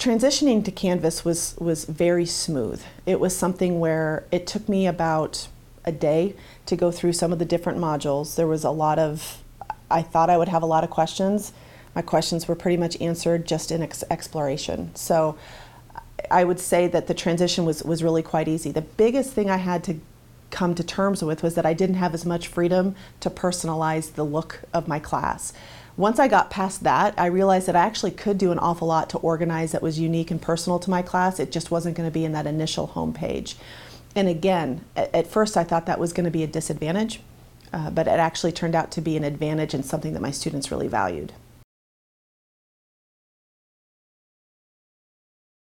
transitioning to Canvas was was very smooth. It was something where it took me about a day to go through some of the different modules. There was a lot of I thought I would have a lot of questions. My questions were pretty much answered just in ex- exploration. So I would say that the transition was was really quite easy. The biggest thing I had to come to terms with was that I didn't have as much freedom to personalize the look of my class. Once I got past that, I realized that I actually could do an awful lot to organize that was unique and personal to my class. It just wasn't going to be in that initial homepage. And again, at, first I thought that was going to be a disadvantage, uh, but it actually turned out to be an advantage and something that my students really valued.